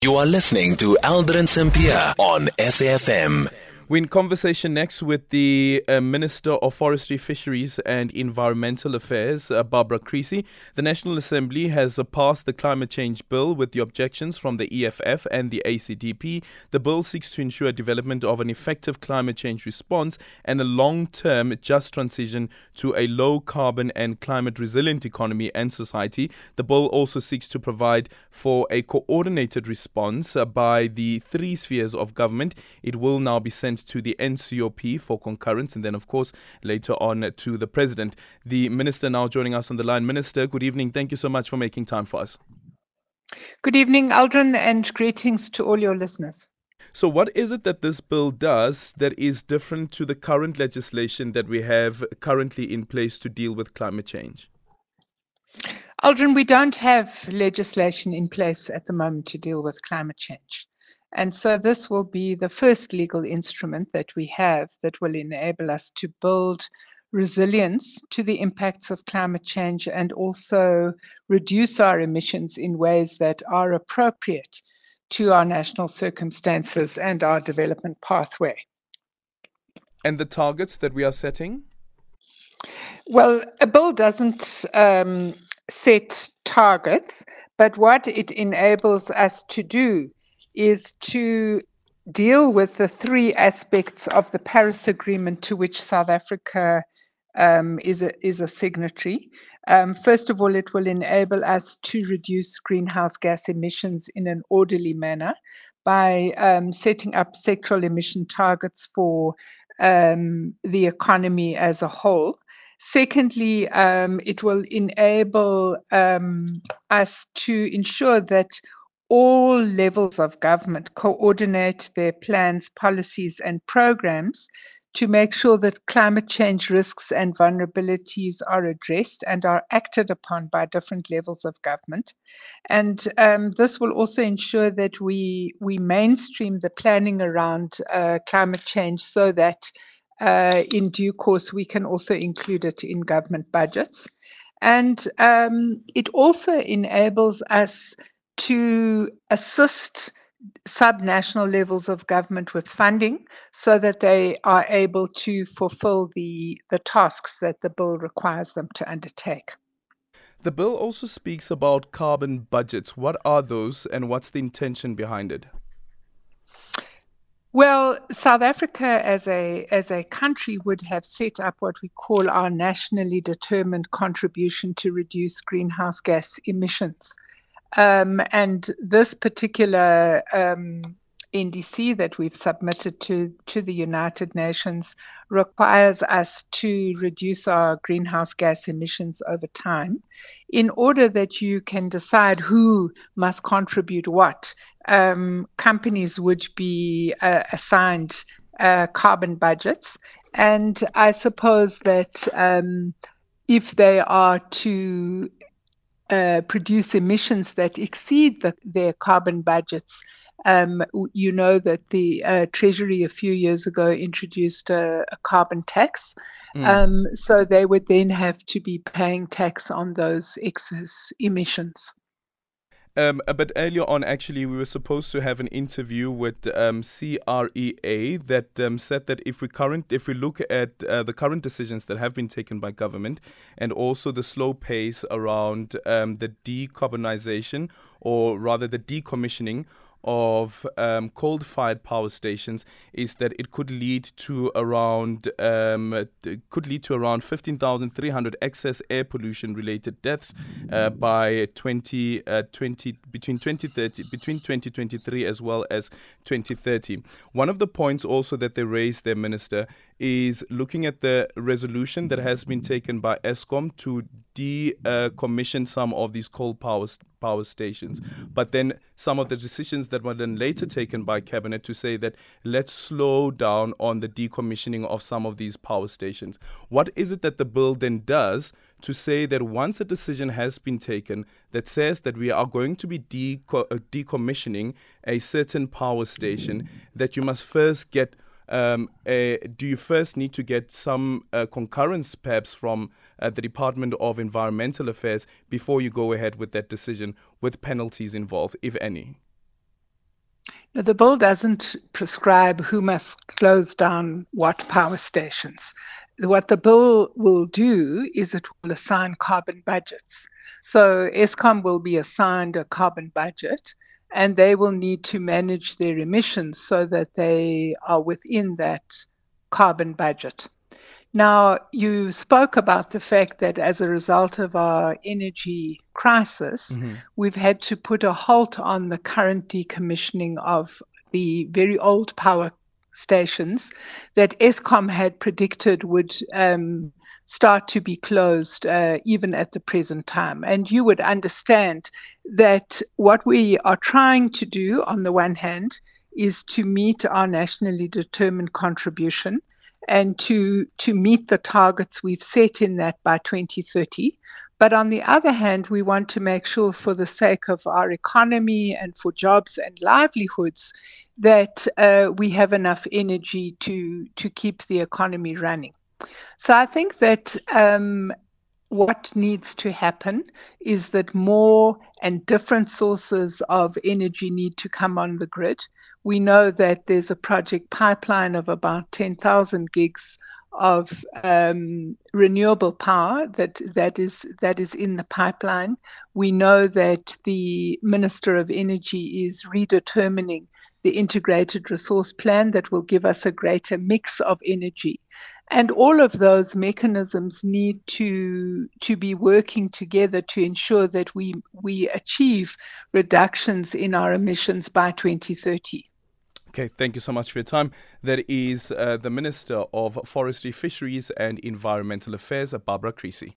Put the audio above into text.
You are listening to Aldrin Sampear on SAFM. We're in conversation next with the uh, Minister of Forestry, Fisheries and Environmental Affairs, uh, Barbara Creecy. The National Assembly has uh, passed the climate change bill with the objections from the EFF and the ACDP. The bill seeks to ensure development of an effective climate change response and a long term just transition to a low carbon and climate resilient economy and society. The bill also seeks to provide for a coordinated response uh, by the three spheres of government. It will now be sent to the NCOP for concurrence and then, of course, later on to the President. The Minister now joining us on the line. Minister, good evening. Thank you so much for making time for us. Good evening, Aldrin, and greetings to all your listeners. So, what is it that this bill does that is different to the current legislation that we have currently in place to deal with climate change? Aldrin, we don't have legislation in place at the moment to deal with climate change. And so this will be the first legal instrument that we have that will enable us to build resilience to the impacts of climate change and also reduce our emissions in ways that are appropriate to our national circumstances and our development pathway. And the targets that we are setting? Well, a bill doesn't um, set targets, but what it enables us to do is to deal with the three aspects of the Paris Agreement to which South Africa um, is, a, is a signatory. Um, first of all, it will enable us to reduce greenhouse gas emissions in an orderly manner by um, setting up sectoral emission targets for um, the economy as a whole. Secondly, um, it will enable um, us to ensure that all levels of government coordinate their plans, policies, and programs to make sure that climate change risks and vulnerabilities are addressed and are acted upon by different levels of government. And um, this will also ensure that we, we mainstream the planning around uh, climate change so that uh, in due course we can also include it in government budgets. And um, it also enables us to assist subnational levels of government with funding so that they are able to fulfill the, the tasks that the bill requires them to undertake. The bill also speaks about carbon budgets. What are those and what's the intention behind it? Well, South Africa as a as a country would have set up what we call our nationally determined contribution to reduce greenhouse gas emissions. Um, and this particular um, NDC that we've submitted to, to the United Nations requires us to reduce our greenhouse gas emissions over time. In order that you can decide who must contribute what, um, companies would be uh, assigned uh, carbon budgets. And I suppose that um, if they are to uh, produce emissions that exceed the, their carbon budgets. Um, you know that the uh, Treasury a few years ago introduced a, a carbon tax. Mm. Um, so they would then have to be paying tax on those excess emissions. Um, a bit earlier on, actually, we were supposed to have an interview with um, CREA that um, said that if we current, if we look at uh, the current decisions that have been taken by government, and also the slow pace around um, the decarbonization, or rather the decommissioning of um, coal-fired power stations is that it could lead to around um, could lead to around 15,300 excess air pollution related deaths uh, by 20, uh, 20 between 2030 between 2023 as well as 2030. One of the points also that they raised, their minister, is looking at the resolution that has been taken by Eskom to decommission some of these coal power power stations, but then some of the decisions that were then later taken by cabinet to say that let's slow down on the decommissioning of some of these power stations. What is it that the bill then does to say that once a decision has been taken that says that we are going to be deco- uh, decommissioning a certain power station, that you must first get um, uh, do you first need to get some uh, concurrence, perhaps, from uh, the Department of Environmental Affairs before you go ahead with that decision, with penalties involved, if any? The bill doesn't prescribe who must close down what power stations. What the bill will do is it will assign carbon budgets. So Eskom will be assigned a carbon budget and they will need to manage their emissions so that they are within that carbon budget. Now, you spoke about the fact that as a result of our energy crisis, mm-hmm. we've had to put a halt on the current decommissioning of the very old power stations that Eskom had predicted would um, start to be closed uh, even at the present time. And you would understand that what we are trying to do, on the one hand, is to meet our nationally determined contribution and to, to meet the targets we've set in that by 2030. But on the other hand, we want to make sure, for the sake of our economy and for jobs and livelihoods, that uh, we have enough energy to, to keep the economy running. So I think that um, what needs to happen is that more and different sources of energy need to come on the grid. We know that there's a project pipeline of about 10,000 gigs of um, renewable power that that is that is in the pipeline. We know that the Minister of Energy is redetermining the integrated resource plan that will give us a greater mix of energy. And all of those mechanisms need to, to be working together to ensure that we, we achieve reductions in our emissions by 2030. Okay, thank you so much for your time. That is uh, the Minister of Forestry, Fisheries and Environmental Affairs, Barbara Creecy.